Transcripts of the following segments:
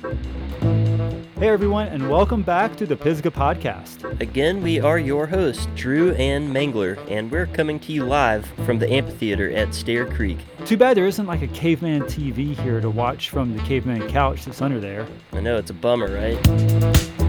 Hey everyone, and welcome back to the Pisgah Podcast. Again, we are your hosts, Drew and Mangler, and we're coming to you live from the amphitheater at Stair Creek. Too bad there isn't like a caveman TV here to watch from the caveman couch that's under there. I know it's a bummer, right?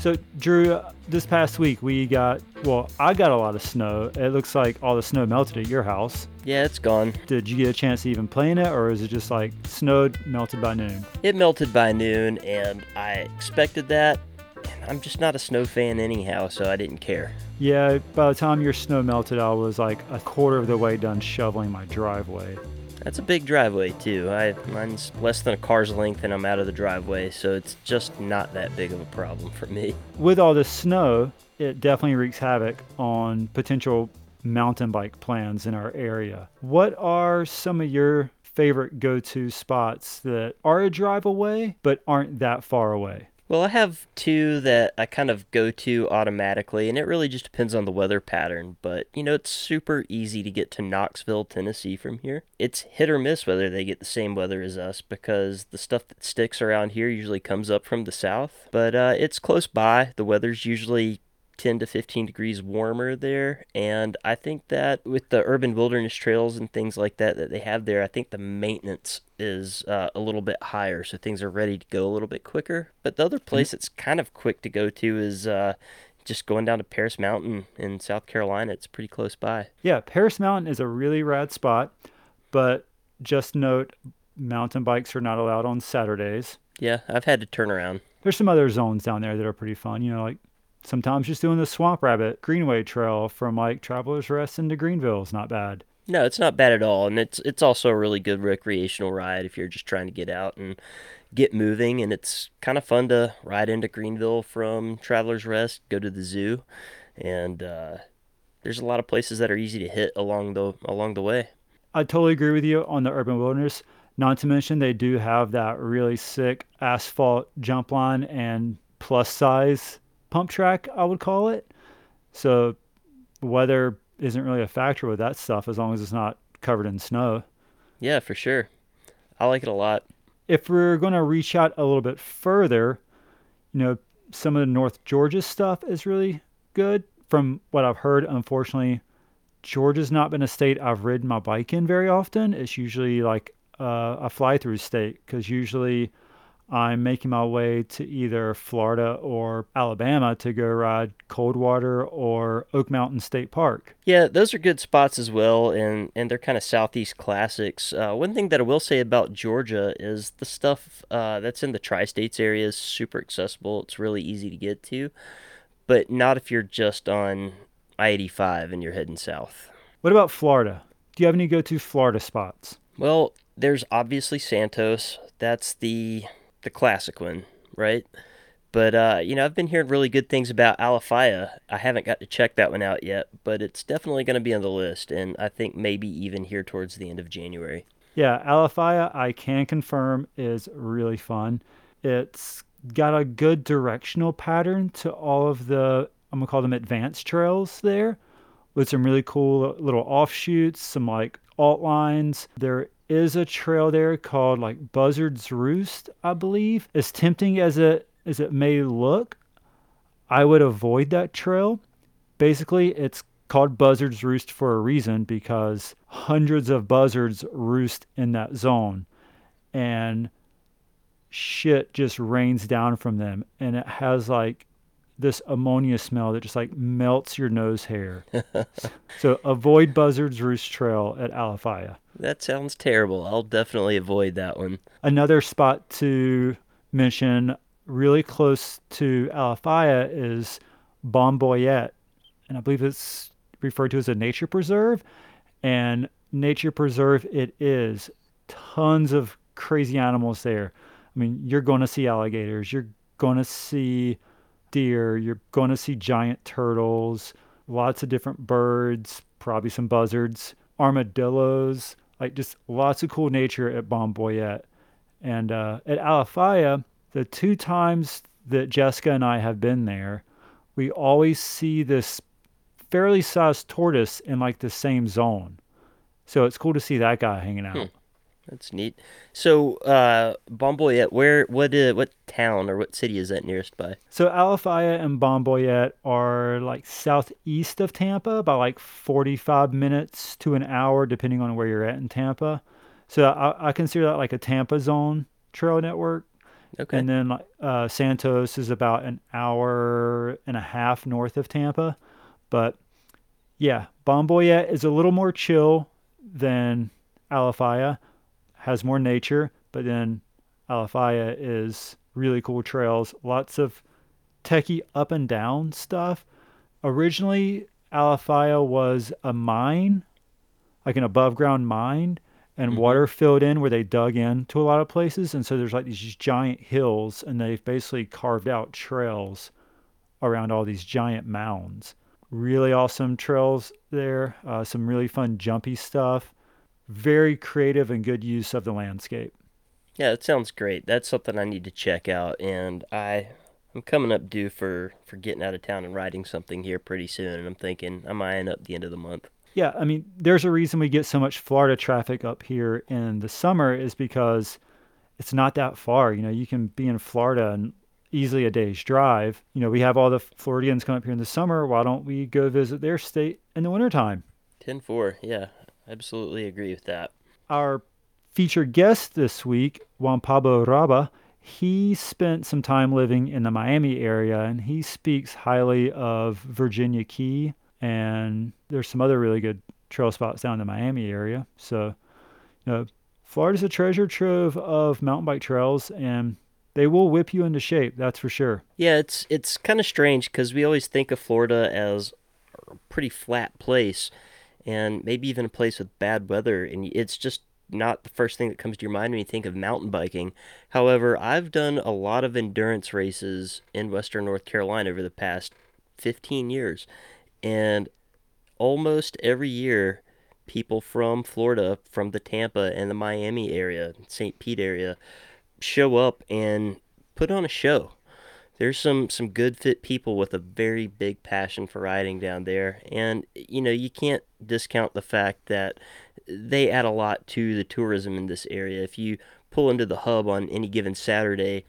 So, Drew, this past week we got, well, I got a lot of snow. It looks like all the snow melted at your house. Yeah, it's gone. Did you get a chance to even play in it, or is it just like snowed, melted by noon? It melted by noon, and I expected that. And I'm just not a snow fan anyhow, so I didn't care. Yeah, by the time your snow melted, I was like a quarter of the way done shoveling my driveway. That's a big driveway too. I mine's less than a car's length, and I'm out of the driveway, so it's just not that big of a problem for me. With all the snow, it definitely wreaks havoc on potential mountain bike plans in our area. What are some of your favorite go to spots that are a drive away but aren't that far away? Well, I have two that I kind of go to automatically, and it really just depends on the weather pattern. But, you know, it's super easy to get to Knoxville, Tennessee from here. It's hit or miss whether they get the same weather as us because the stuff that sticks around here usually comes up from the south. But uh, it's close by. The weather's usually 10 to 15 degrees warmer there. And i think that with the urban wilderness trails and things like that that they have there i think the maintenance is uh, a little bit higher. So things are ready to go a little bit quicker. But the other place that's kind of quick to go to is uh, just going down to paris mountain in south carolina. It's pretty close by. Yeah, Paris Mountain is a really rad spot, but just note mountain bikes are not allowed on Saturdays. yeah i've had to turn around. There's some other zones down there that are pretty fun, you know, like sometimes just doing the Swamp Rabbit Greenway Trail from like Travelers Rest into Greenville is not bad. No, it's not bad at all, and it's it's also a really good recreational ride if you're just trying to get out and get moving. And it's kind of fun to ride into Greenville from Travelers Rest, go to the zoo, and uh, there's a lot of places that are easy to hit along the along the way. I totally agree with you on the urban wilderness. Not to mention they do have that really sick asphalt jump line and plus size pump track, I would call it. So weather isn't really a factor with that stuff as long as it's not covered in snow. Yeah, for sure. I like it a lot. If we're going to reach out a little bit further, you know, some of the North Georgia stuff is really good. From what I've heard, unfortunately, Georgia's not been a state I've ridden my bike in very often. It's usually like uh, a fly through state because usually I'm making my way to either Florida or Alabama to go ride Coldwater or Oak Mountain State Park. Yeah, those are good spots as well, and, and they're kind of southeast classics. Uh, one thing that I will say about Georgia is the stuff uh, that's in the tri-states area is super accessible. It's really easy to get to, but not if you're just on I-85 and you're heading south. What about Florida? Do you have any go to Florida spots? Well, there's obviously Santos. That's the the classic one, right? But uh, you know, I've been hearing really good things about Alafia. I haven't got to check that one out yet, but it's definitely going to be on the list, and I think maybe even here towards the end of January. Yeah, Alafia, I can confirm, is really fun. It's got a good directional pattern to all of the, I'm to call them advanced trails there, with some really cool little offshoots, some like alt lines. There is a trail there called like Buzzard's Roost, I believe. As tempting as it as it may look, I would avoid that trail. Basically, it's called Buzzard's Roost for a reason because hundreds of buzzards roost in that zone and shit just rains down from them and it has like this ammonia smell that just like melts your nose hair. so avoid Buzzard's Roost Trail at Alafia. That sounds terrible. I'll definitely avoid that one. Another spot to mention really close to Alafia is Balm Boyette. And I believe it's referred to as a nature preserve. And nature preserve it is. Tons of crazy animals there. I mean, you're going to see alligators, you're going to see deer, you're going to see giant turtles, lots of different birds, probably some buzzards, armadillos, like just lots of cool nature at Balm Boyette. And uh, at Alafia, the two times that Jessica and I have been there, we always see this fairly sized tortoise in like the same zone. So it's cool to see that guy hanging out. Hmm. That's neat. So, uh, where, what, uh, what town or what city is that nearest by? So Alafia and Balm Boyette are like southeast of Tampa, by like 45 minutes to an hour, depending on where you're at in Tampa. So I, I consider that like a Tampa zone trail network. Okay. And then like uh, Santos is about an hour and a half north of Tampa. But yeah, Balm Boyette is a little more chill than Alafia has more nature, but then Alafia is really cool trails, lots of techie up and down stuff. Originally, Alafia was a mine, like an above ground mine, and Mm-hmm. water filled in where they dug in to a lot of places. And so there's like these giant hills, and they've basically carved out trails around all these giant mounds. Really awesome trails there, uh, some really fun jumpy stuff very creative and good use of the landscape. Yeah, it sounds great. That's something I need to check out, and I I'm coming up due for for getting out of town and riding something here pretty soon, and I'm thinking I'm eyeing up the end of the month. Yeah, I mean, there's a reason we get so much Florida traffic up here in the summer is because it's not that far. You know, you can be in Florida and easily a day's drive. You know, we have all the Floridians come up here in the summer. Why don't we go visit their state in the wintertime? Ten four, yeah, absolutely agree with that. Our featured guest this week, Juan Pablo Raba, he spent some time living in the Miami area and he speaks highly of Virginia Key and there's some other really good trail spots down in the Miami area. So, you know, Florida's a treasure trove of mountain bike trails and they will whip you into shape, that's for sure. Yeah, it's it's kind of strange because we always think of Florida as a pretty flat place, and maybe even a place with bad weather, and it's just not the first thing that comes to your mind when you think of mountain biking. However, I've done a lot of endurance races in Western North Carolina over the past 15 years, and almost every year, people from Florida, from the Tampa and the Miami area, St. Pete area, show up and put on a show. There's some some good fit people with a very big passion for riding down there, and you know you can't discount the fact that they add a lot to the tourism in this area. If you pull into the hub on any given Saturday,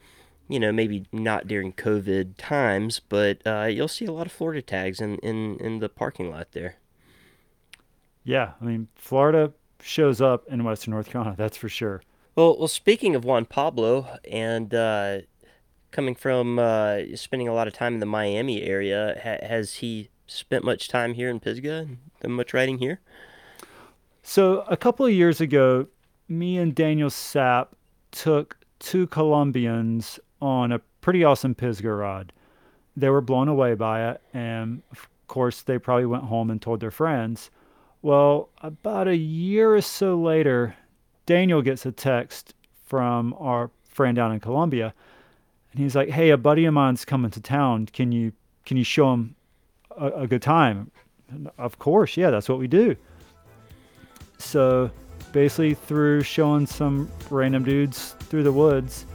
you know maybe not during COVID times, but uh, you'll see a lot of Florida tags in, in in the parking lot there. Yeah, I mean, Florida shows up in Western North Carolina, that's for sure. Well, well, speaking of Juan Pablo and uh, coming from uh, spending a lot of time in the Miami area, ha- has he spent much time here in Pisgah? Done much writing here? So a couple of years ago, me and Daniel Sapp took two Colombians on a pretty awesome Pisgah ride. They were blown away by it, and of course, they probably went home and told their friends. Well, about a year or so later, Daniel gets a text from our friend down in Colombia, and he's like, "Hey, a buddy of mine's coming to town. Can you can you show him a, a good time?" And of course, yeah, that's what we do. So basically, through showing some random dudes through the woods,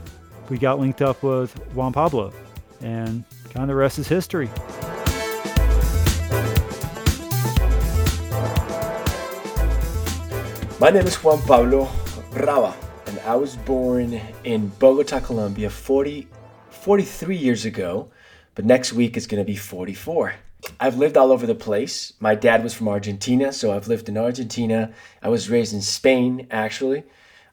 we got linked up with Juan Pablo, and kind of the rest is history. My name is Juan Pablo Raba, and I was born in Bogota, Colombia 40, 43 years ago, but next week is going to be 44. I've lived all over the place. My dad was from Argentina, so I've lived in Argentina. I was raised in Spain, actually.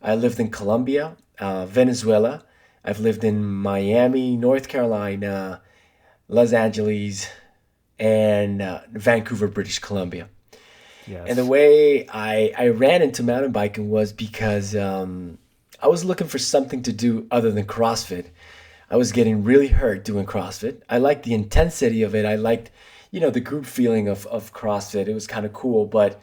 I lived in Colombia, uh, Venezuela. I've lived in Miami, North Carolina, Los Angeles, and uh, Vancouver, British Columbia. Yes. And the way I, I ran into mountain biking was because um, I was looking for something to do other than CrossFit. I was getting really hurt doing CrossFit. I liked the intensity of it. I liked, you know, the group feeling of, of CrossFit. It was kind of cool. But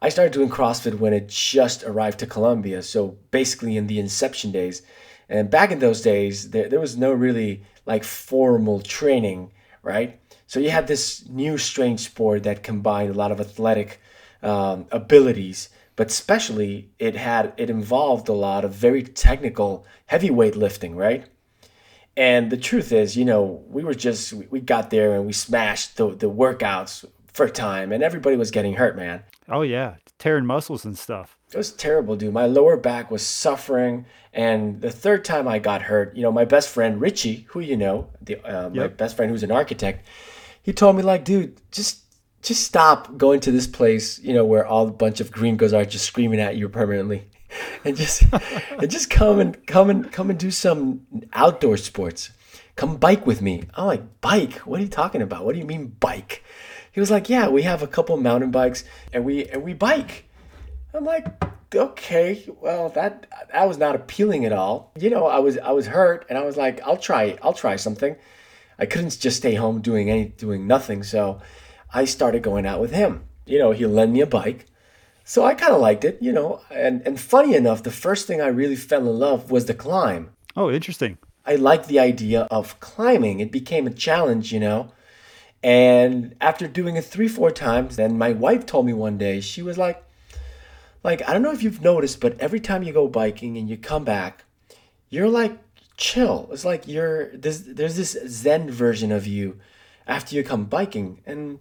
I started doing CrossFit when it just arrived to Colombia. So basically in the inception days. And back in those days, there, there was no really like formal training, right? So you had this new strange sport that combined a lot of athletic um, abilities, but especially it had it involved a lot of very technical heavyweight lifting, right? And the truth is, you know, we were just we got there and we smashed the the workouts for time, and everybody was getting hurt, man. Oh yeah, tearing muscles and stuff. It was terrible, dude. My lower back was suffering, and the third time I got hurt, you know, my best friend Richie, who you know, the uh, my best friend who's an architect, he told me like, dude, just just stop going to this place, you know, where all a bunch of gringos are just screaming at you permanently, and just and just come and come and come and do some outdoor sports. Come bike with me. I'm like, bike? What are you talking about? What do you mean bike? He was like, yeah, we have a couple mountain bikes and we and we bike. I'm like, okay, well that that was not appealing at all. You know, I was I was hurt and I was like, I'll try I'll try something. I couldn't just stay home doing any doing nothing, so I started going out with him. You know, he lent me a bike. So I kind of liked it, you know, and and funny enough, the first thing I really fell in love was the climb. Oh, interesting. I liked the idea of climbing. It became a challenge, you know. And after doing it three, four times, then my wife told me one day, she was like, like, I don't know if you've noticed, but every time you go biking and you come back, you're like chill. It's like you're there's there's this Zen version of you after you come biking. And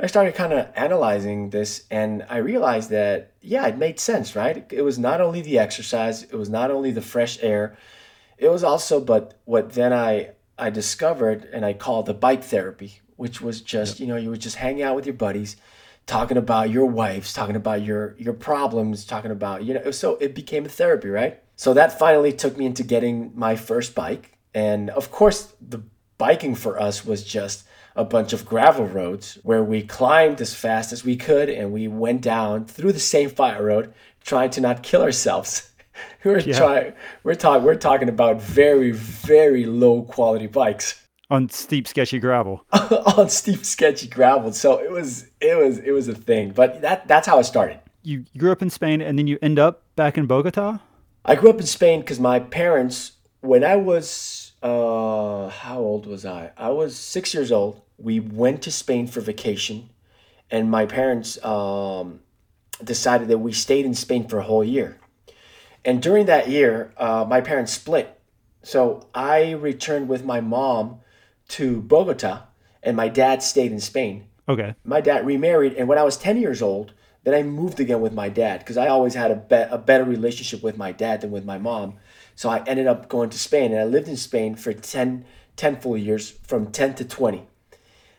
I started kind of analyzing this and I realized that yeah, it made sense, right? It was not only the exercise, it was not only the fresh air, it was also but what then I I discovered and I called the bike therapy, which was just, you know, you would just hang out with your buddies talking about your wives, talking about your your problems, talking about, you know, so it became a therapy, right? So that finally took me into getting my first bike. And of course, the biking for us was just a bunch of gravel roads where we climbed as fast as we could and we went down through the same fire road trying to not kill ourselves. we're Yeah. trying we're talking we're talking about very very low quality bikes On steep, sketchy gravel. on steep sketchy gravel. So it was it was it was a thing. But that that's how it started. You grew up in Spain and then you end up back in Bogota? I grew up in Spain because my parents, when I was, uh, how old was I? I was six years old. We went to Spain for vacation, and my parents um, decided that we stayed in Spain for a whole year. And during that year, uh, my parents split. So I returned with my mom to Bogota, and my dad stayed in Spain Okay. my dad remarried and when i was 10 years old then i moved again with my dad because i always had a, be- a better relationship with my dad than with my mom so i ended up going to spain and i lived in spain for 10, 10 full years from 10 to 20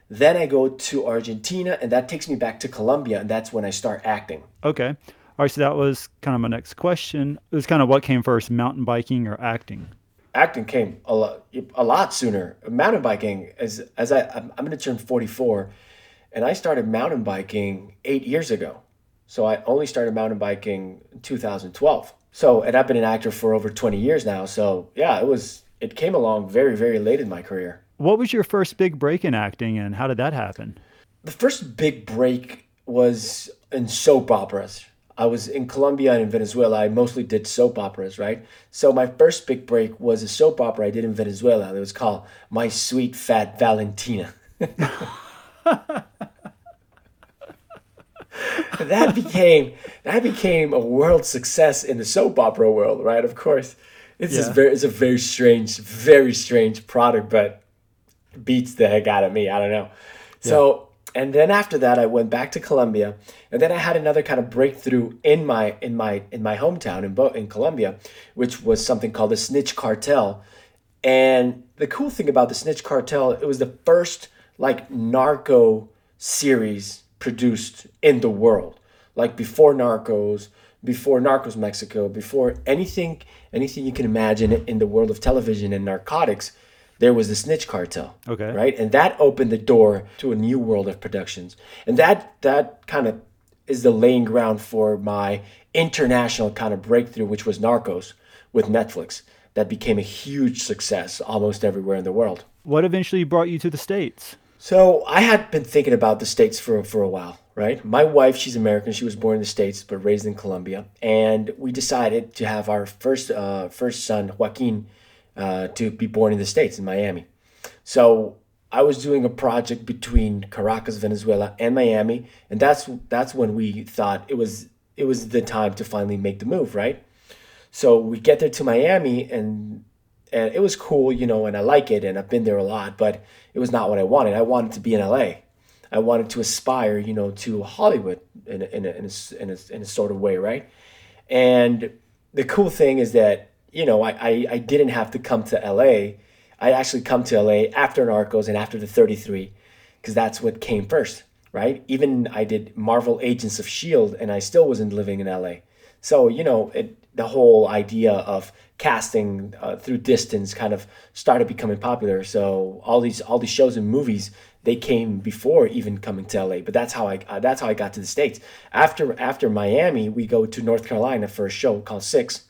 then i go to argentina and that takes me back to colombia and that's when i start acting Okay. All right. So that was kind of my next question. It was kind of what came first, mountain biking or acting? acting came a lot, a lot sooner. Mountain biking, as as I I'm, I'm going to turn 44, and I started mountain biking eight years ago. So I only started mountain biking in 2012. So and I've been an actor for over 20 years now. So yeah, it was it came along very very late in my career. What was your first big break in acting and how did that happen? The first big break was in soap operas. I was in Colombia and in Venezuela. I mostly did soap operas, right? So my first big break was a soap opera I did in Venezuela. It was called My Sweet Fat Valentina. that became that became a world success in the soap opera world, right? Of course, it's Yeah. very it's a very strange, very strange product, but beats the heck out of me. I don't know. So and then after that, I went back to Colombia, and then I had another kind of breakthrough in my in my in my hometown in Bo- in Colombia, which was something called the Snitch Cartel. And the cool thing about the Snitch Cartel, it was the first like narco series produced in the world. Like before Narcos, before Narcos Mexico, before anything anything you can imagine in the world of television and narcotics, there was the Snitch Cartel. Okay. Right? And that opened the door to a new world of productions. And that that kind of is the laying ground for my international kind of breakthrough, which was Narcos with Netflix. That became a huge success almost everywhere in the world. What eventually brought you to the States? So I had been thinking about the states for for a while, right? My wife, she's American. She was born in the states but raised in Colombia, and we decided to have our first uh, first son, Joaquin, uh, to be born in the states in Miami. So I was doing a project between Caracas, Venezuela, and Miami, and that's that's when we thought it was it was the time to finally make the move, right? So we get there to Miami and and it was cool, you know, and I like it and I've been there a lot, but it was not what I wanted. I wanted to be in LA. I wanted to aspire, you know, to Hollywood in a, in a, in a, in a, in a sort of way, right? And the cool thing is that you know I, I, I didn't have to come to LA. I actually come to LA after Narcos and after the 33 because that's what came first, right? Even I did Marvel Agents of Shield and I still wasn't living in LA. So you know it, the whole idea of casting uh, through distance kind of started becoming popular. So all these all these shows and movies they came before even coming to LA. But that's how I uh, that's how I got to the states. After after Miami, we go to North Carolina for a show called Six,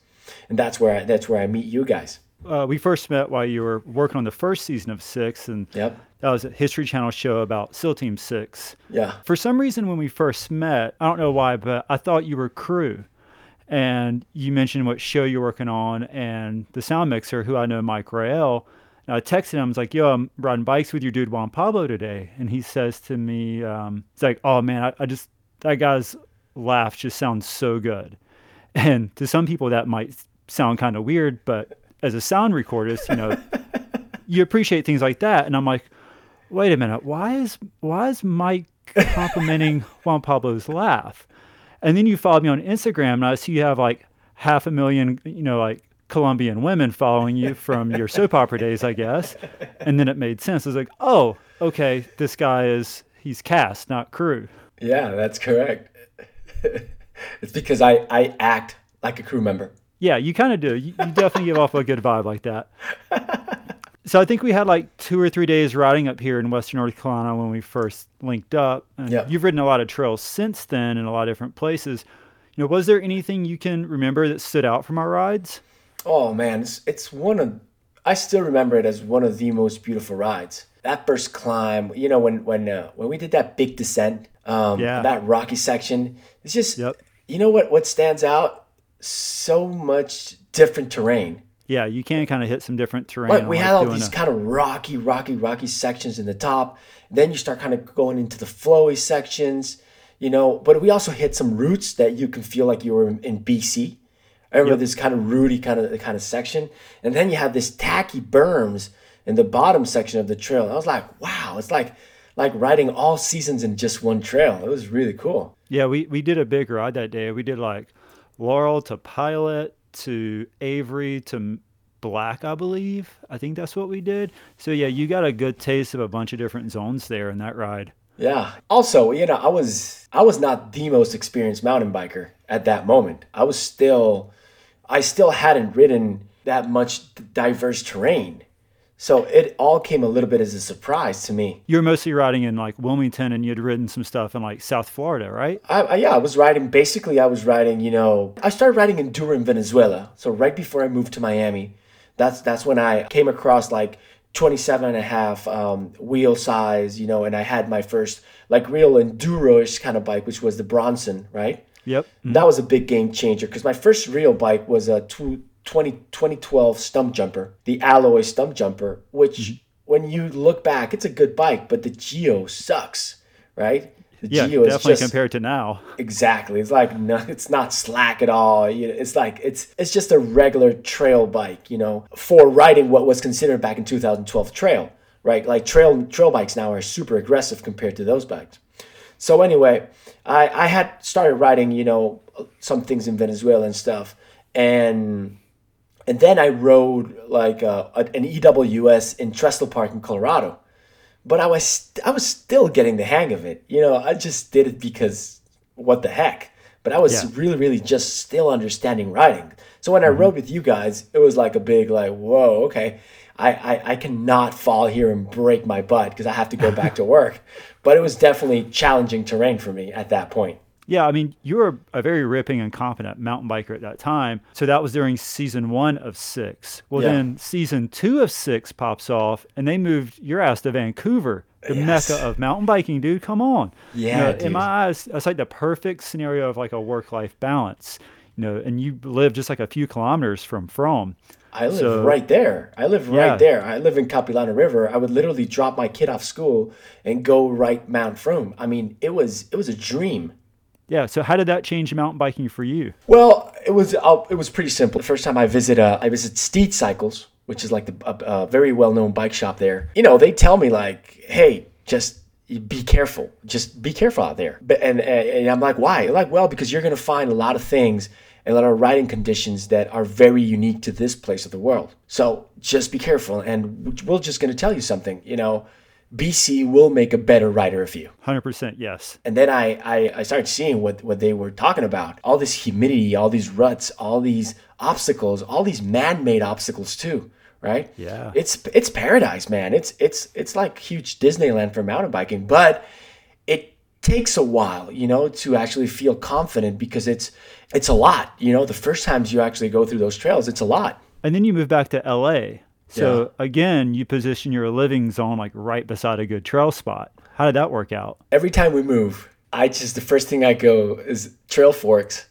and that's where I, that's where I meet you guys. Uh, we first met while you were working on the first season of Six, and yep. that was a History Channel show about SEAL Team Six. Yeah. For some reason, when we first met, I don't know why, but I thought you were crew. And you mentioned what show you're working on, and the sound mixer, who I know, Mike Rael, and I texted him. I was like, "Yo, I'm riding bikes with your dude Juan Pablo today," and he says to me, um, "It's like, oh man, I, I just that guy's laugh just sounds so good." And to some people, that might sound kind of weird, but as a sound recordist, you know, you appreciate things like that. And I'm like, wait a minute, why is why is Mike complimenting Juan Pablo's laugh? And then you follow me on Instagram, and I see you have like half a million, you know, like Colombian women following you from your soap opera days, I guess. And then it made sense. I was like, oh, okay, this guy is he's cast, not crew. Yeah, that's correct. It's because I, I act like a crew member. Yeah, you kind of do. You, you definitely give off a good vibe like that. So I think we had like two or three days riding up here in Western North Carolina when we first linked up. And Yeah. you've ridden a lot of trails since then in a lot of different places. You know, was there anything you can remember that stood out from our rides? Oh man, it's, it's one of I still remember it as one of the most beautiful rides. That first climb, you know, when when uh, when we did that big descent, um, Yeah. that rocky section, it's just Yep. You know what what stands out? So much different terrain. Yeah, you can kind of hit some different terrain. We like, had all these a- kind of rocky, rocky, rocky sections in the top. Then you start kind of going into the flowy sections, you know. But we also hit some roots that you can feel like you were in, in BC. I remember Yep. this kind of rooty kind of kind of section, and then you have this tacky berms in the bottom section of the trail. I was like, wow, it's like like riding all seasons in just one trail. It was really cool. Yeah, we, we did a big ride that day. We did like Laurel to Pilot to Avery to Black, I believe. I think that's what we did. So yeah, you got a good taste of a bunch of different zones there in that ride. Yeah. Also, you know, I was I was not the most experienced mountain biker at that moment. I was still I still hadn't ridden that much diverse terrain. So it all came a little bit as a surprise to me. You were mostly riding in like Wilmington and you'd ridden some stuff in like South Florida, right? I, I yeah, I was riding basically I was riding, you know, I started riding in Duran, Venezuela. So right before I moved to Miami, that's that's when I came across like 27 and a half um, wheel size, you know, and I had my first like real enduro-ish kind of bike, which was the Bronson, right? Yep. That was a big game changer because my first real bike was a tw- 20, 2012 Stumpjumper, the alloy Stumpjumper, which mm-hmm. when you look back, it's a good bike, but the Geo sucks, right? The Yeah, Geo is definitely just compared to now. exactly. It's like no, it's not slack at all. You it's like it's it's just a regular trail bike, you know, for riding what was considered back in 2012 trail, right? Like trail trail bikes now are super aggressive compared to those bikes. So anyway, I, I had started writing, you know, some things in Venezuela and stuff, and and then I rode like uh, an EWS in Trestle Park in Colorado, but I was I was still getting the hang of it. You know, I just did it because what the heck. But I was Yeah. really, really just still understanding riding. So when I rode with you guys, it was like a big like, whoa, okay. I, I, I cannot fall here and break my butt because I have to go back to work. But it was definitely challenging terrain for me at that point. Yeah, I mean, you were a very ripping and confident mountain biker at that time. So that was during season one of six. Well, Yeah. then season two of six pops off, and they moved your ass to Vancouver, the Yes. mecca of mountain biking, dude. Come on. You Yeah, know. In my eyes, that's like the perfect scenario of like a work life balance. You know, and you live just like a few kilometers from from. I live So- right there. I live Yeah. right there. I live in Capilano River. I would literally drop my kid off school and go right Mount Fromme. I mean, it was it was a dream. Yeah. So how did that change mountain biking for you? Well, it was uh, it was pretty simple. The first time I visit uh, I visit Steed Cycles, which is like a, a very well known bike shop there. You know, they tell me like, hey, just be careful. Just be careful out there. But, and, and I'm like, why? Like, well, because you're going to find a lot of things and a lot of riding conditions that are very unique to this place of the world. So just be careful. And we're just going to tell you something. You know, BC will make a better rider of you. 100% yes. And then I, I, I started seeing what, what they were talking about all this humidity, all these ruts, all these obstacles, all these man made obstacles too. Right? Yeah. It's it's paradise, man. It's it's it's like huge Disneyland for mountain biking, but it takes a while, you know, to actually feel confident because it's it's a lot. You know, the first times you actually go through those trails, it's a lot. And then you move back to LA so yeah. again, you position your living zone like right beside a good trail spot. How did that work out? Every time we move, I just the first thing I go is Trailforks,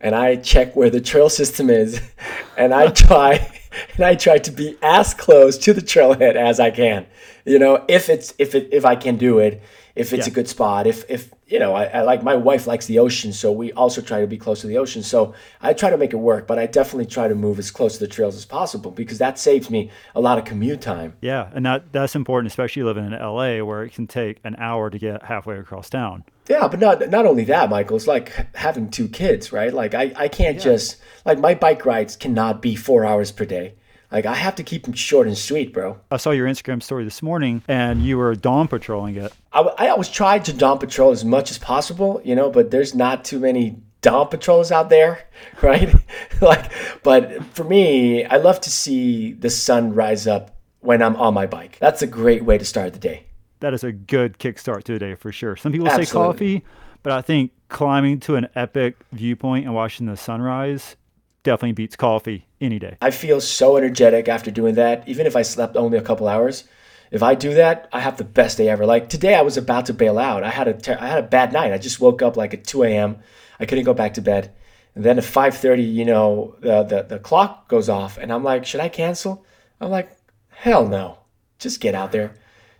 and I check where the trail system is, and I try and I try to be as close to the trailhead as I can. You know, if it's if it if I can do it, if it's yeah. a good spot, if if you know, I, I, like my wife likes the ocean, so we also try to be close to the ocean. So I try to make it work, but I definitely try to move as close to the trails as possible because that saves me a lot of commute time. Yeah, and that that's important, especially living in LA where it can take an hour to get halfway across town. Yeah, but not not only that, Michael. It's like having two kids, right? Like I, I can't yeah. just like my bike rides cannot be four hours per day. Like I have to keep them short and sweet, bro. I saw your Instagram story this morning, and you were dawn patrolling it. I, I always tried to dawn patrol as much as possible, you know, but there's not too many dawn patrols out there, right? like, but for me, I love to see the sun rise up when I'm on my bike. That's a great way to start the day. That is a good kickstart to the day for sure. Some people Absolutely. say coffee, but I think climbing to an epic viewpoint and watching the sunrise definitely beats coffee any day. I feel so energetic after doing that, even if I slept only a couple hours. If I do that, I have the best day ever. Like today, I was about to bail out. I had a ter- I had a bad night. I just woke up like at 2 a.m. I couldn't go back to bed. And then at 5:30, you know, the, the the clock goes off, and I'm like, should I cancel? I'm like, hell no. Just get out there,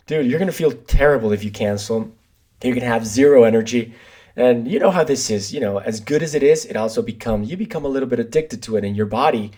dude. You're gonna feel terrible if you cancel. You're gonna have zero energy. And you know how this is, you know, as good as it is, it also becomes, you become a little bit addicted to it and your body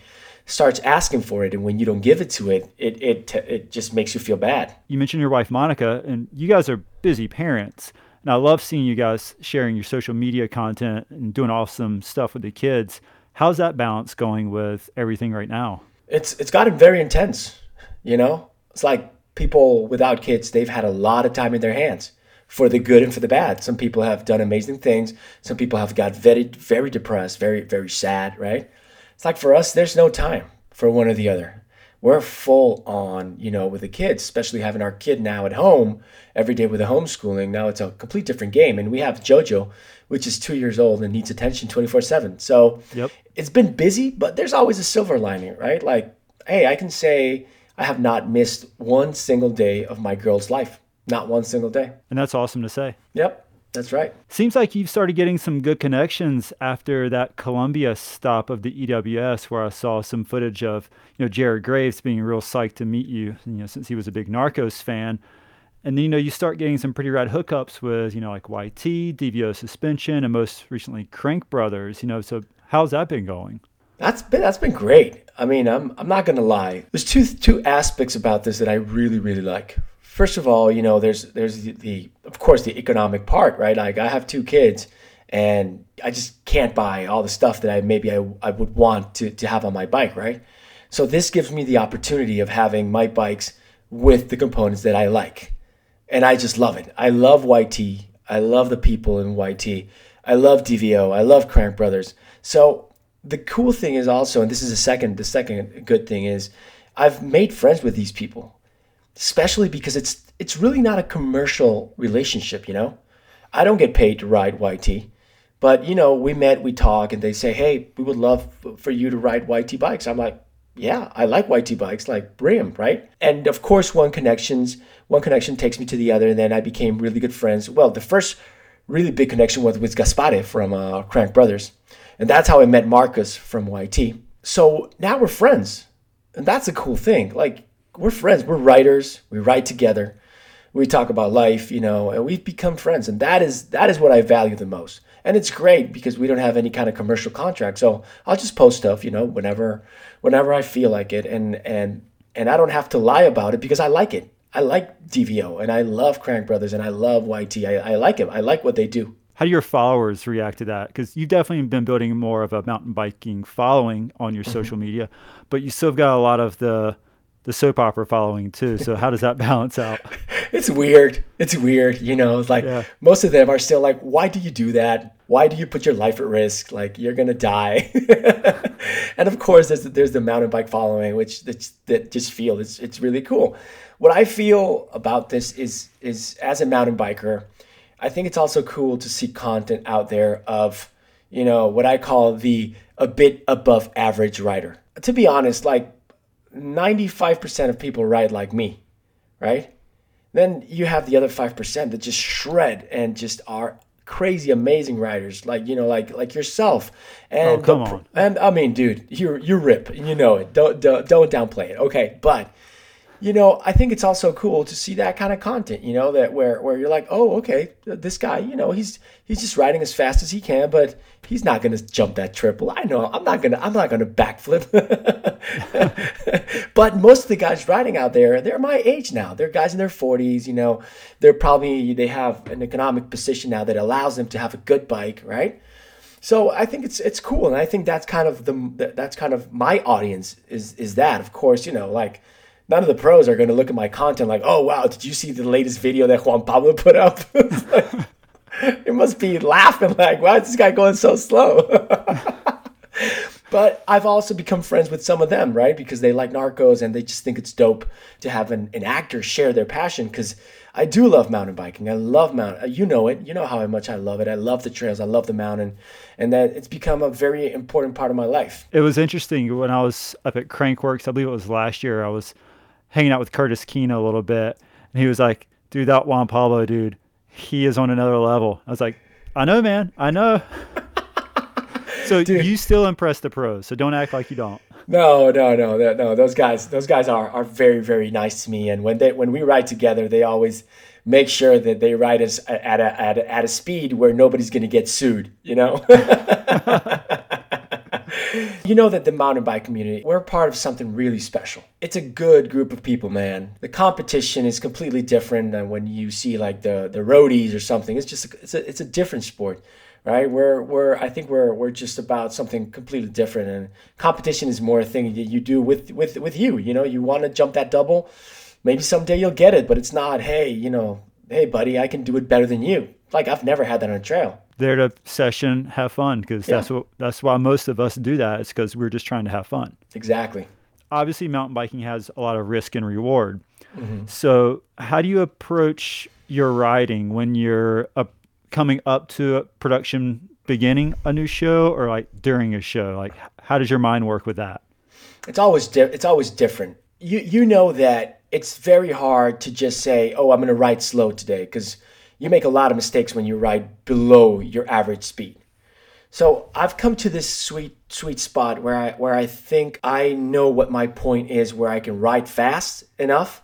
starts asking for it. And when you don't give it to it, it, it, it just makes you feel bad. You mentioned your wife, Monica, and you guys are busy parents. And I love seeing you guys sharing your social media content and doing awesome stuff with the kids. How's that balance going with everything right now? It's it's gotten very intense. You know, it's like people without kids, they've had a lot of time in their hands for the good and for the bad. Some people have done amazing things. Some people have got very, very depressed, very, very sad, right? It's like for us, there's no time for one or the other. We're full on, you know, with the kids, especially having our kid now at home every day with the homeschooling. Now it's a complete different game. And we have JoJo, which is two years old and needs attention 24 7. So yep. it's been busy, but there's always a silver lining, right? Like, hey, I can say I have not missed one single day of my girl's life not one single day. And that's awesome to say. Yep. That's right. Seems like you've started getting some good connections after that Colombia stop of the EWS, where I saw some footage of you know Jared Graves being real psyched to meet you, you know, since he was a big Narcos fan. And then you know you start getting some pretty rad hookups with you know like YT, DVO Suspension, and most recently Crank Brothers. You know, so how's that been going? That's been that's been great. I mean, I'm I'm not gonna lie. There's two two aspects about this that I really really like first of all, you know, there's there's the, the, of course the economic part, right? Like I have two kids and I just can't buy all the stuff that I maybe I, I would want to, to have on my bike, right? So this gives me the opportunity of having my bikes with the components that I like. And I just love it. I love YT. I love the people in YT. I love DVO. I love Crank Brothers. So the cool thing is also, and this is the second the second good thing is I've made friends with these people especially because it's it's really not a commercial relationship, you know. I don't get paid to ride YT, but you know, we met, we talk, and they say, "Hey, we would love for you to ride YT bikes." I'm like, "Yeah, I like YT bikes, like bring them, right?" And of course, one connections, one connection takes me to the other, and then I became really good friends. Well, the first really big connection was with Gaspare from uh, Crank Brothers, and that's how I met Marcus from YT. So now we're friends, and that's a cool thing. Like we're friends. We're writers. We write together. We talk about life, you know, and we've become friends. And that is that is what I value the most. And it's great because we don't have any kind of commercial contract. So I'll just post stuff, you know, whenever whenever I feel like it and and and I don't have to lie about it because I like it. I like DVO and I love Crank Brothers and I love YT. I, I like it. I like what they do. How do your followers react to that? Because you've definitely been building more of a mountain biking following on your mm-hmm. social media, but you still have got a lot of the the soap opera following too. So how does that balance out? it's weird. It's weird. You know, like yeah. most of them are still like, why do you do that? Why do you put your life at risk? Like you're gonna die. and of course, there's the, there's the mountain bike following, which that just feel it's it's really cool. What I feel about this is is as a mountain biker, I think it's also cool to see content out there of you know what I call the a bit above average rider. To be honest, like 95% of people ride like me, right? Then you have the other 5% that just shred and just are crazy amazing riders like you know like like yourself and oh, come on. and I mean dude you you rip you know it don't, don't don't downplay it okay but you know, I think it's also cool to see that kind of content, you know, that where where you're like, oh, okay, this guy, you know, he's he's just riding as fast as he can, but he's not gonna jump that triple. I know, I'm not gonna I'm not gonna backflip. but most of the guys riding out there, they're my age now. They're guys in their 40s, you know, they're probably they have an economic position now that allows them to have a good bike, right? So I think it's it's cool, and I think that's kind of the that's kind of my audience is is that. Of course, you know, like none of the pros are going to look at my content like, oh, wow, did you see the latest video that Juan Pablo put up? it must be laughing like, why is this guy going so slow? but I've also become friends with some of them, right? Because they like Narcos and they just think it's dope to have an, an actor share their passion. Because I do love mountain biking. I love mountain. Uh, you know it. You know how much I love it. I love the trails. I love the mountain, and that it's become a very important part of my life. It was interesting when I was up at Crankworx. I believe it was last year. I was hanging out with Curtis Keene a little bit, and he was like, "Dude, that Juan Pablo dude, he is on another level." I was like, "I know, man, I know." so dude. you still impress the pros, so don't act like you don't. No, no, no, no. Those guys, those guys are are very, very nice to me, and when they when we ride together, they always make sure that they ride us at a at a, at a speed where nobody's going to get sued. You know. you know that the mountain bike community, we're part of something really special. It's a good group of people, man. The competition is completely different than when you see like the the roadies or something. It's just it's a it's a different sport right? We're we're I think we're we're just about something completely different, and competition is more a thing that you do with with with you. You know, you want to jump that double, maybe someday you'll get it, but it's not. Hey, you know, hey buddy, I can do it better than you. Like I've never had that on a trail there to session, have fun because yeah. that's what that's why most of us do that. It's because we're just trying to have fun. Exactly. Obviously, mountain biking has a lot of risk and reward. Mm-hmm. So, how do you approach your riding when you're coming up to a production beginning a new show or like during a show? Like, how does your mind work with that? It's always di- it's always different. You you know that it's very hard to just say, "Oh, I'm going to ride slow today," because you make a lot of mistakes when you ride below your average speed. So I've come to this sweet, sweet spot where I where I think I know what my point is, where I can ride fast enough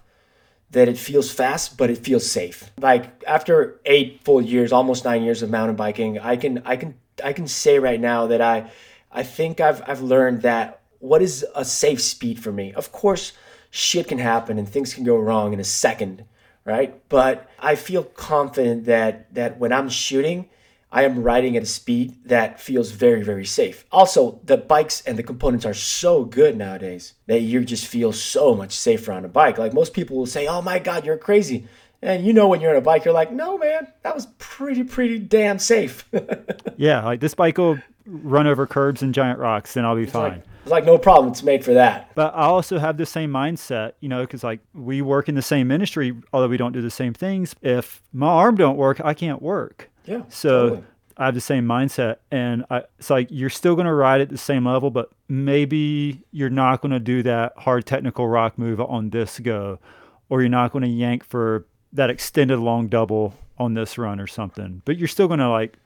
that it feels fast, but it feels safe. Like after eight full years, almost nine years of mountain biking, I can I can I can say right now that I I think I've I've learned that what is a safe speed for me. Of course, shit can happen and things can go wrong in a second right? But I feel confident that that when I'm shooting, I am riding at a speed that feels very, very safe. Also, the bikes and the components are so good nowadays that you just feel so much safer on a bike. Like most people will say, "Oh my God, you're crazy," and you know when you're on a bike, you're like, "No, man, that was pretty, pretty damn safe." yeah, like this bike will run over curbs and giant rocks, and I'll be it's fine. Like, it's like no problem. It's made for that. But I also have the same mindset, you know, because like we work in the same industry, although we don't do the same things. If my arm don't work, I can't work. Yeah. So totally. I have the same mindset, and I, it's like you're still going to ride at the same level, but maybe you're not going to do that hard technical rock move on this go, or you're not going to yank for that extended long double on this run or something. But you're still going to like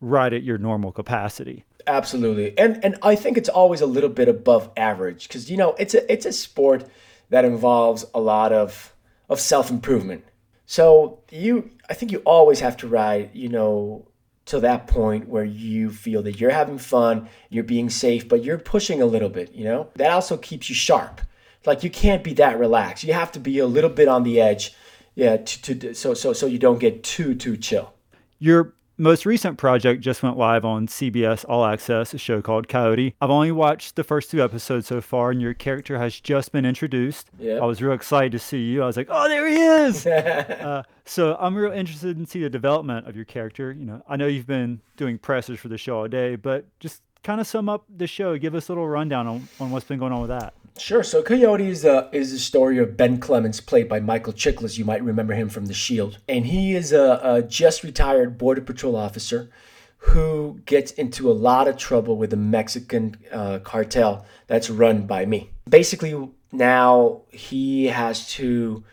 ride at your normal capacity. Absolutely. And and I think it's always a little bit above average cuz you know, it's a it's a sport that involves a lot of of self-improvement. So, you I think you always have to ride, you know, to that point where you feel that you're having fun, you're being safe, but you're pushing a little bit, you know? That also keeps you sharp. Like you can't be that relaxed. You have to be a little bit on the edge, yeah, to, to so so so you don't get too too chill. Your most recent project just went live on CBS All Access, a show called Coyote. I've only watched the first two episodes so far, and your character has just been introduced. Yep. I was real excited to see you. I was like, oh, there he is. uh, so I'm real interested in see the development of your character. You know, I know you've been doing presses for the show all day, but just kind of sum up the show. Give us a little rundown on, on what's been going on with that. Sure. So Coyote is a is a story of Ben Clemens, played by Michael Chiklis. You might remember him from The Shield, and he is a, a just retired border patrol officer who gets into a lot of trouble with a Mexican uh, cartel that's run by me. Basically, now he has to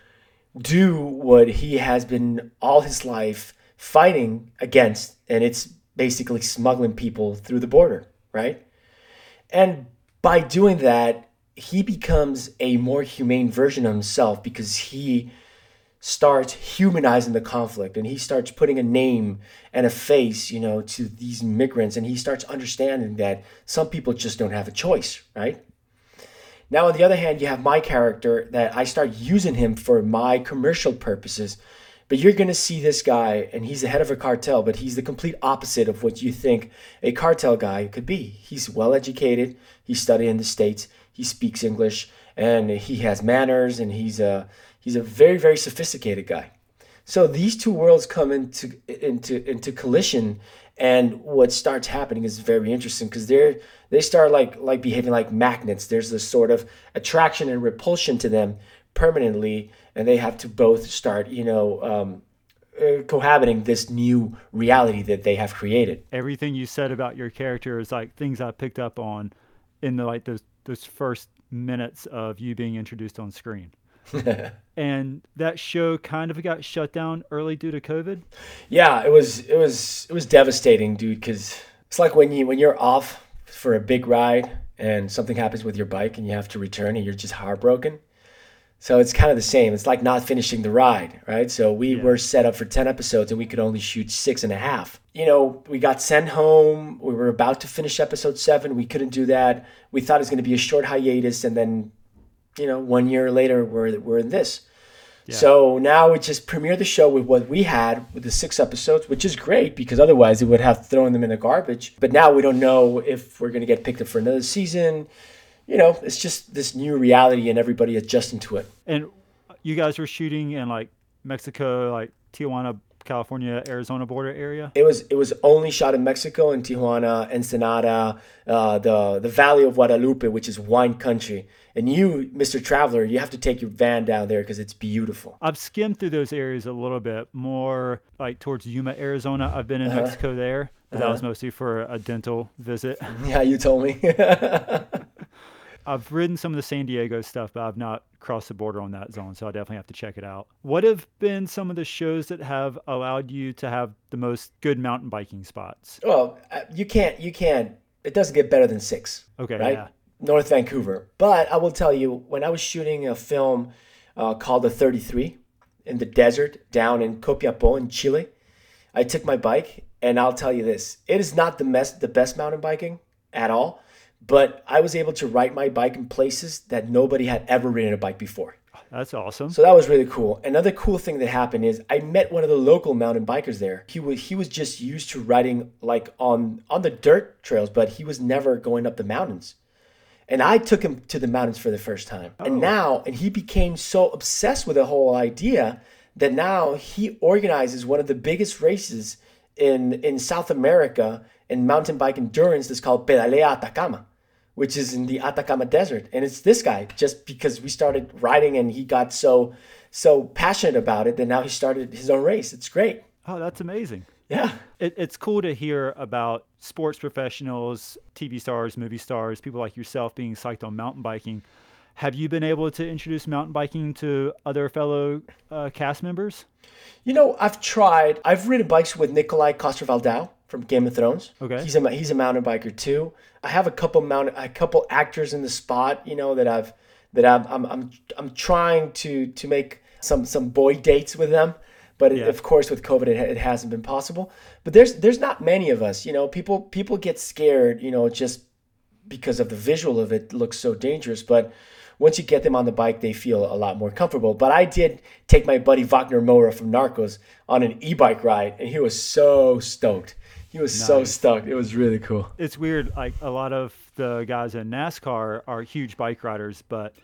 do what he has been all his life fighting against, and it's basically smuggling people through the border, right? And by doing that, he becomes a more humane version of himself because he starts humanizing the conflict and he starts putting a name and a face, you know, to these migrants and he starts understanding that some people just don't have a choice, right? Now, on the other hand, you have my character that I start using him for my commercial purposes. But you're going to see this guy, and he's the head of a cartel, but he's the complete opposite of what you think a cartel guy could be. He's well educated, he studied in the States, he speaks English and he has manners and he's a he's a very very sophisticated guy. So these two worlds come into into into collision and what starts happening is very interesting because they're they start like like behaving like magnets. There's this sort of attraction and repulsion to them permanently, and they have to both start, you know, um, uh, cohabiting this new reality that they have created. Everything you said about your character is like things I picked up on in the like those those first minutes of you being introduced on screen. and that show kind of got shut down early due to COVID. Yeah, it was it was it was devastating, dude. Because it's like when you when you're off for a big ride and something happens with your bike and you have to return and you're just heartbroken. So it's kind of the same. It's like not finishing the ride, right? So we yeah. were set up for 10 episodes and we could only shoot six and a half. You know, we got sent home. We were about to finish episode seven. We couldn't do that. We thought it was going to be a short hiatus. And then, you know, one year later, we're, we're in this. Yeah. So now we just premiere the show with what we had with the six episodes, which is great because otherwise it would have thrown them in the garbage. But now we don't know if we're going to get picked up for another season you know, it's just this new reality and everybody adjusting to it. And you guys were shooting in like Mexico, like Tijuana, California, Arizona border area. It was it was only shot in Mexico in Tijuana, Ensenada, uh, the the Valley of Guadalupe, which is wine country. And you, Mr. Traveler, you have to take your van down there because it's beautiful. I've skimmed through those areas a little bit more, like towards Yuma, Arizona. I've been in uh-huh. Mexico there. Uh-huh. That was mostly for a dental visit. Yeah, you told me. I've ridden some of the San Diego stuff, but I've not crossed the border on that zone, so I definitely have to check it out. What have been some of the shows that have allowed you to have the most good mountain biking spots? Well, uh, you can't, you can't. It doesn't get better than six. Okay, right? Yeah. North Vancouver. But I will tell you, when I was shooting a film uh, called The 33 in the desert down in Copiapo in Chile, I took my bike, and I'll tell you this: it is not the best, the best mountain biking at all but I was able to ride my bike in places that nobody had ever ridden a bike before. That's awesome. So that was really cool. Another cool thing that happened is I met one of the local mountain bikers there. He was he was just used to riding like on on the dirt trails, but he was never going up the mountains. And I took him to the mountains for the first time. Oh. And now and he became so obsessed with the whole idea that now he organizes one of the biggest races in in South America in mountain bike endurance that's called Pedalea Atacama which is in the Atacama Desert. And it's this guy just because we started riding and he got so so passionate about it that now he started his own race. It's great. Oh, that's amazing. Yeah. It, it's cool to hear about sports professionals, TV stars, movie stars, people like yourself being psyched on mountain biking. Have you been able to introduce mountain biking to other fellow uh, cast members? You know, I've tried. I've ridden bikes with Nikolai Coster-Waldau from Game of Thrones. Okay. He's a he's a mountain biker too. I have a couple mountain a couple actors in the spot, you know, that I've that I've, I'm I'm I'm trying to to make some some boy dates with them. But yeah. of course, with COVID, it, it hasn't been possible. But there's there's not many of us. You know, people people get scared. You know, just because of the visual of it looks so dangerous. But once you get them on the bike, they feel a lot more comfortable. But I did take my buddy Wagner Moura from Narcos on an e-bike ride, and he was so stoked. He was nice. so stoked. It was really cool. It's weird. Like a lot of the guys in NASCAR are huge bike riders, but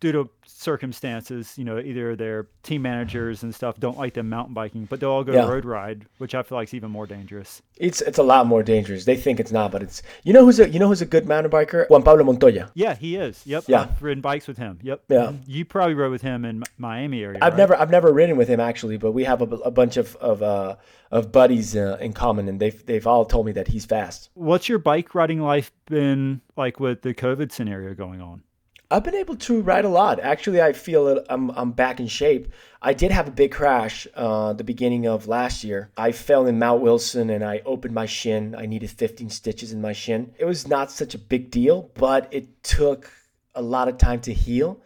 due to circumstances, you know, either their team managers and stuff don't like them mountain biking, but they'll all go yeah. road ride, which I feel like is even more dangerous. It's it's a lot more dangerous. They think it's not, but it's you know who's a you know who's a good mountain biker? Juan Pablo Montoya. Yeah, he is. Yep. Yeah. I've ridden bikes with him. Yep. Yeah. You probably rode with him in Miami area. I've right? never I've never ridden with him actually, but we have a, a bunch of of uh, of buddies uh, in common, and they've they've all told me that he's fast. What's your bike riding life been like with the COVID scenario going on? I've been able to ride a lot. Actually, I feel I'm, I'm back in shape. I did have a big crash uh, the beginning of last year. I fell in Mount Wilson and I opened my shin. I needed 15 stitches in my shin. It was not such a big deal, but it took a lot of time to heal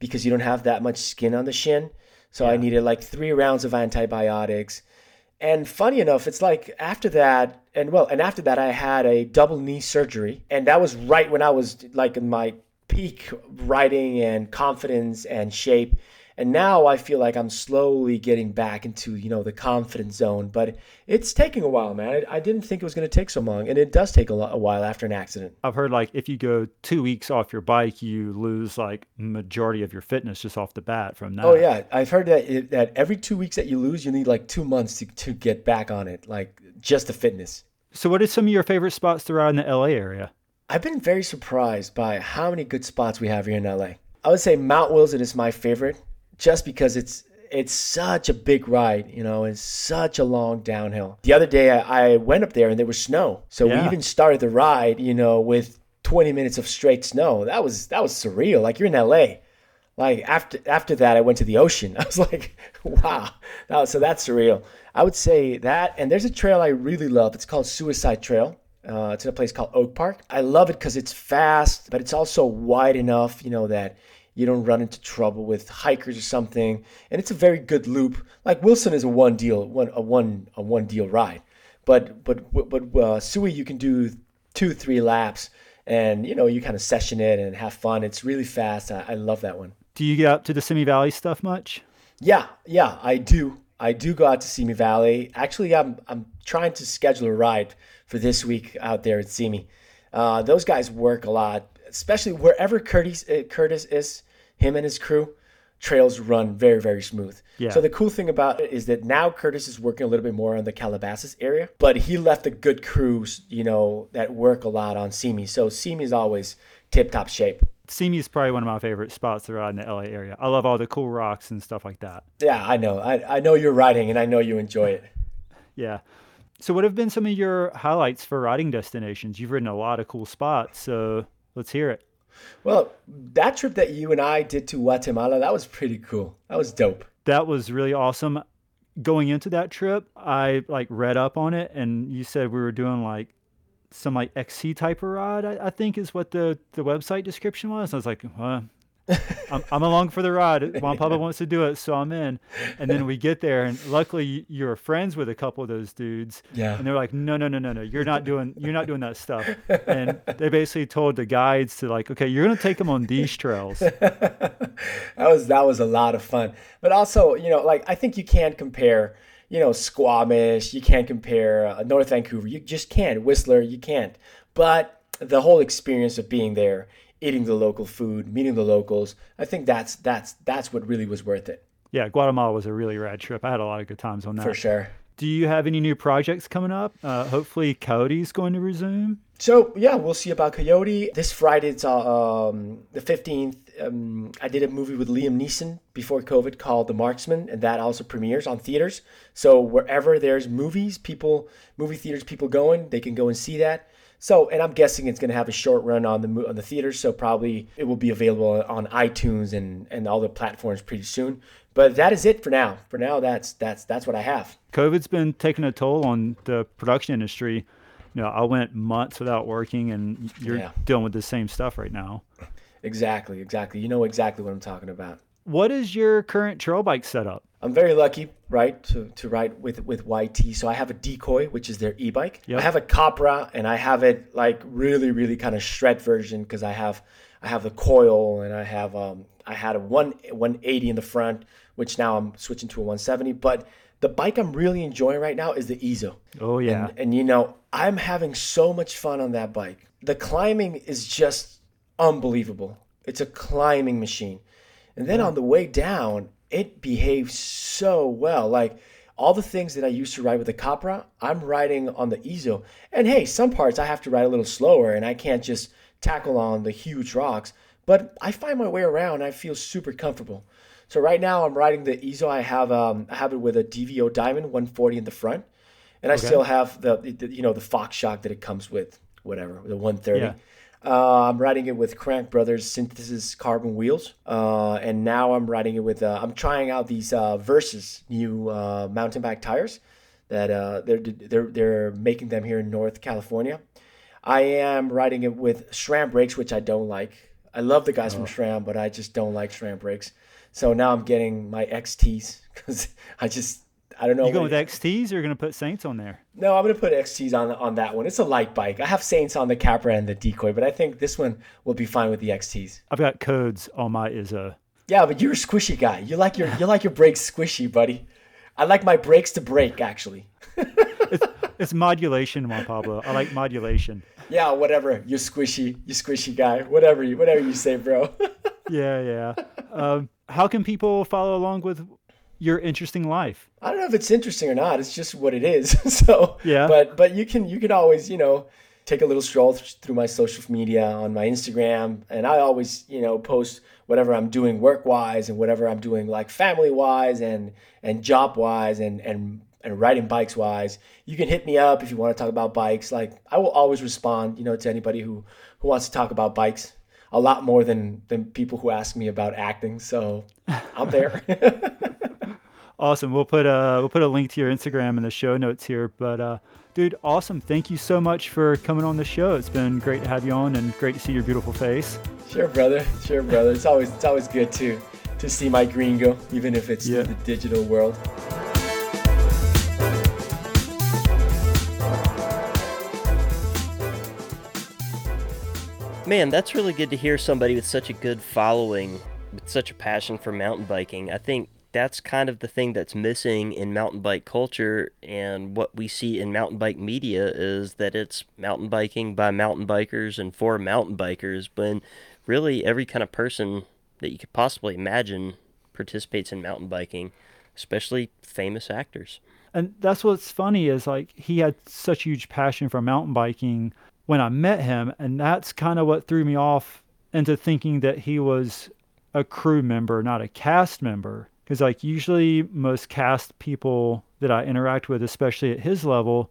because you don't have that much skin on the shin. So yeah. I needed like three rounds of antibiotics. And funny enough, it's like after that, and well, and after that, I had a double knee surgery. And that was right when I was like in my peak writing and confidence and shape. And now I feel like I'm slowly getting back into, you know, the confidence zone. But it's taking a while, man. I, I didn't think it was going to take so long. And it does take a, lo- a while after an accident. I've heard like if you go two weeks off your bike, you lose like majority of your fitness just off the bat from that. Oh, yeah. I've heard that, it, that every two weeks that you lose, you need like two months to, to get back on it, like just the fitness. So, what are some of your favorite spots to ride in the LA area? I've been very surprised by how many good spots we have here in LA. I would say Mount Wilson is my favorite just because it's it's such a big ride, you know, it's such a long downhill. The other day I, I went up there and there was snow. So yeah. we even started the ride, you know, with 20 minutes of straight snow. That was that was surreal. Like you're in LA. Like after after that I went to the ocean. I was like, wow. That so that's surreal. I would say that and there's a trail I really love. It's called Suicide Trail. Uh, it's in a place called Oak Park. I love it because it's fast, but it's also wide enough, you know, that you don't run into trouble with hikers or something. And it's a very good loop. Like Wilson is a one deal, one a one a one deal ride, but but but uh, Sui you can do two three laps, and you know you kind of session it and have fun. It's really fast. I, I love that one. Do you get up to the Simi Valley stuff much? Yeah, yeah, I do. I do go out to Simi Valley. Actually, I'm I'm trying to schedule a ride for this week out there at Simi. Uh, those guys work a lot, especially wherever Curtis uh, Curtis is. Him and his crew trails run very very smooth. Yeah. So the cool thing about it is that now Curtis is working a little bit more on the Calabasas area, but he left a good crews, you know, that work a lot on Simi. So Simi is always tip top shape. Simi is probably one of my favorite spots to ride in the LA area. I love all the cool rocks and stuff like that. Yeah, I know. I, I know you're riding and I know you enjoy it. yeah. So, what have been some of your highlights for riding destinations? You've ridden a lot of cool spots, so let's hear it. Well, that trip that you and I did to Guatemala, that was pretty cool. That was dope. That was really awesome. Going into that trip, I like read up on it, and you said we were doing like some like XC type of ride. I, I think is what the the website description was. I was like, well, I'm, I'm along for the ride. Juan Pablo wants to do it, so I'm in. And then we get there, and luckily you're friends with a couple of those dudes. Yeah. And they're like, no, no, no, no, no, you're not doing, you're not doing that stuff. And they basically told the guides to like, okay, you're gonna take them on these trails. that was that was a lot of fun, but also, you know, like I think you can't compare. You know, Squamish, you can't compare uh, North Vancouver. You just can't. Whistler, you can't. But the whole experience of being there eating the local food, meeting the locals. I think that's that's that's what really was worth it. Yeah, Guatemala was a really rad trip. I had a lot of good times on that. For sure. Do you have any new projects coming up? Uh, hopefully, Coyote's going to resume. So yeah, we'll see about Coyote this Friday. It's uh, um, the fifteenth. Um, I did a movie with Liam Neeson before COVID called The Marksman, and that also premieres on theaters. So wherever there's movies, people, movie theaters, people going, they can go and see that. So, and I'm guessing it's going to have a short run on the on the theaters, so probably it will be available on iTunes and and all the platforms pretty soon. But that is it for now. For now, that's that's that's what I have. COVID's been taking a toll on the production industry. You know, I went months without working, and you're yeah. dealing with the same stuff right now. Exactly, exactly. You know exactly what I'm talking about. What is your current trail bike setup? I'm very lucky, right, to, to ride with with YT. So I have a decoy, which is their e-bike. Yep. I have a Capra, and I have it like really, really kind of shred version because I have I have the coil, and I have um I had a one 180 in the front, which now I'm switching to a 170. But the bike I'm really enjoying right now is the Izzo. Oh yeah. And, and you know, I'm having so much fun on that bike. The climbing is just unbelievable. It's a climbing machine. And then on the way down, it behaves so well. Like all the things that I used to ride with the Capra, I'm riding on the Izzo. And hey, some parts I have to ride a little slower and I can't just tackle on the huge rocks. But I find my way around. I feel super comfortable. So right now I'm riding the Izzo. I have um, I have it with a DVO Diamond 140 in the front, and I Okay. still have the, the you know the Fox shock that it comes with, whatever the 130. Yeah. Uh, I'm riding it with Crank Brothers Synthesis carbon wheels, uh, and now I'm riding it with. Uh, I'm trying out these uh, Versus new uh, mountain bike tires that uh, they're they're they're making them here in North California. I am riding it with SRAM brakes, which I don't like. I love the guys from SRAM, but I just don't like SRAM brakes. So now I'm getting my XTs because I just I don't know. You going what- with XTs or you're gonna put Saints on there? no, I'm gonna put XTs on on that one. It's a light bike. I have Saints on the Capra and the Decoy, but I think this one will be fine with the XTs. I've got codes on my Izzo. Yeah, but you're a squishy guy. You like your you like your brakes squishy, buddy. I like my brakes to break actually. It's modulation, Juan Pablo. I like modulation. Yeah, whatever. You're squishy. You squishy guy. Whatever you whatever you say, bro. Yeah, yeah. Um, how can people follow along with your interesting life? I don't know if it's interesting or not. It's just what it is. so Yeah. But but you can you can always you know take a little stroll th- through my social media on my Instagram, and I always you know post whatever I'm doing work wise and whatever I'm doing like family wise and and job wise and and and riding bikes wise. You can hit me up if you want to talk about bikes. Like I will always respond you know to anybody who who wants to talk about bikes. A lot more than than people who ask me about acting. So I'm there. Awesome. We'll put a we'll put a link to your Instagram in the show notes here. But uh, dude, awesome. Thank you so much for coming on the show. It's been great to have you on and great to see your beautiful face. Sure, brother. Sure, brother. It's always it's always good to to see my gringo, even if it's Yeah. the digital world. Man, that's really good to hear somebody with such a good following, with such a passion for mountain biking. I think that's kind of the thing that's missing in mountain bike culture and what we see in mountain bike media is that it's mountain biking by mountain bikers and for mountain bikers when really every kind of person that you could possibly imagine participates in mountain biking, especially famous actors. And that's what's funny is like he had such huge passion for mountain biking when I met him, and that's kind of what threw me off into thinking that he was a crew member, not a cast member. Because like usually most cast people that I interact with, especially at his level,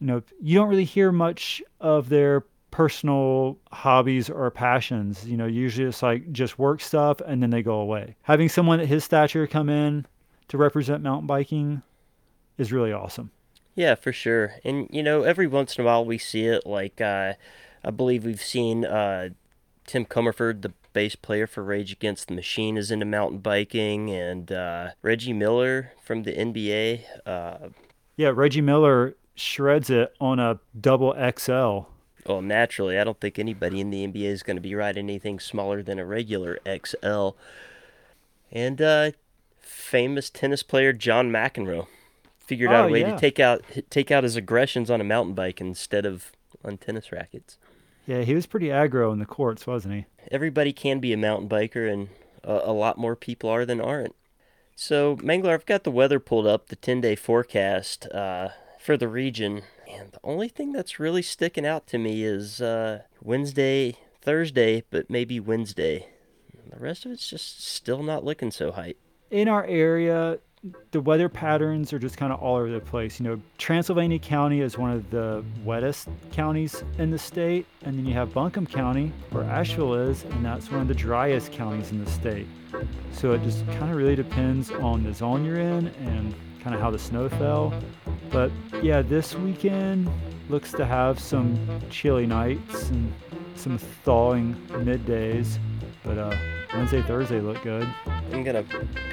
you know, you don't really hear much of their personal hobbies or passions. You know, usually it's like just work stuff and then they go away. Having someone at his stature come in to represent mountain biking is really awesome. Yeah, for sure. And you know, every once in a while we see it. Like uh, I believe we've seen uh, Tim Commerford, the bass player for Rage Against the Machine, is into mountain biking, and uh, Reggie Miller from the NBA. Uh, Yeah, Reggie Miller shreds it on a double XL. well, naturally, I don't think anybody in the NBA is going to be riding anything smaller than a regular XL. And uh, famous tennis player John McEnroe figured out Oh, a way yeah. to take out take out his aggressions on a mountain bike instead of on tennis rackets. Yeah, he was pretty aggro in the courts, wasn't he? everybody can be a mountain biker, and a, a lot more people are than aren't. So, Mangler, I've got the weather pulled up, the 10 day forecast uh, for the region, and the only thing that's really sticking out to me is uh, Wednesday, Thursday, but maybe Wednesday. The rest of it's just still not looking so hype. In our area, the weather patterns are just kind of all over the place. You know, Transylvania County is one of the wettest counties in the state, and then you have Buncombe County, where Asheville is, and that's one of the driest counties in the state. So it just kind of really depends on the zone you're in and kind of how the snow fell. But yeah, this weekend looks to have some chilly nights and some thawing middays. But uh, Wednesday, Thursday look good. I'm gonna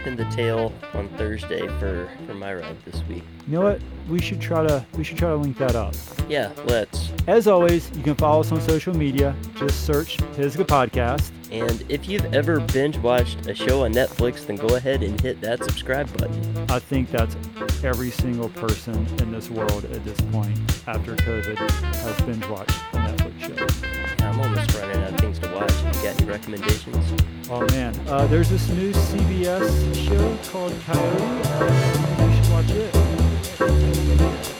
pin the tail on Thursday for for my ride this week. You know what? We should try to we should try to link that up. Yeah, let's. As always, you can follow us on social media. Just search Pisgah Podcast. And if you've ever binge watched a show on Netflix, then go ahead and hit that subscribe button. I think that's every single person in this world at this point after COVID has binge watched a Netflix show. Yeah, I'm almost running out of things to watch got any recommendations? Oh man, uh, there's this new CBS show called Coyote. Uh, you should watch it.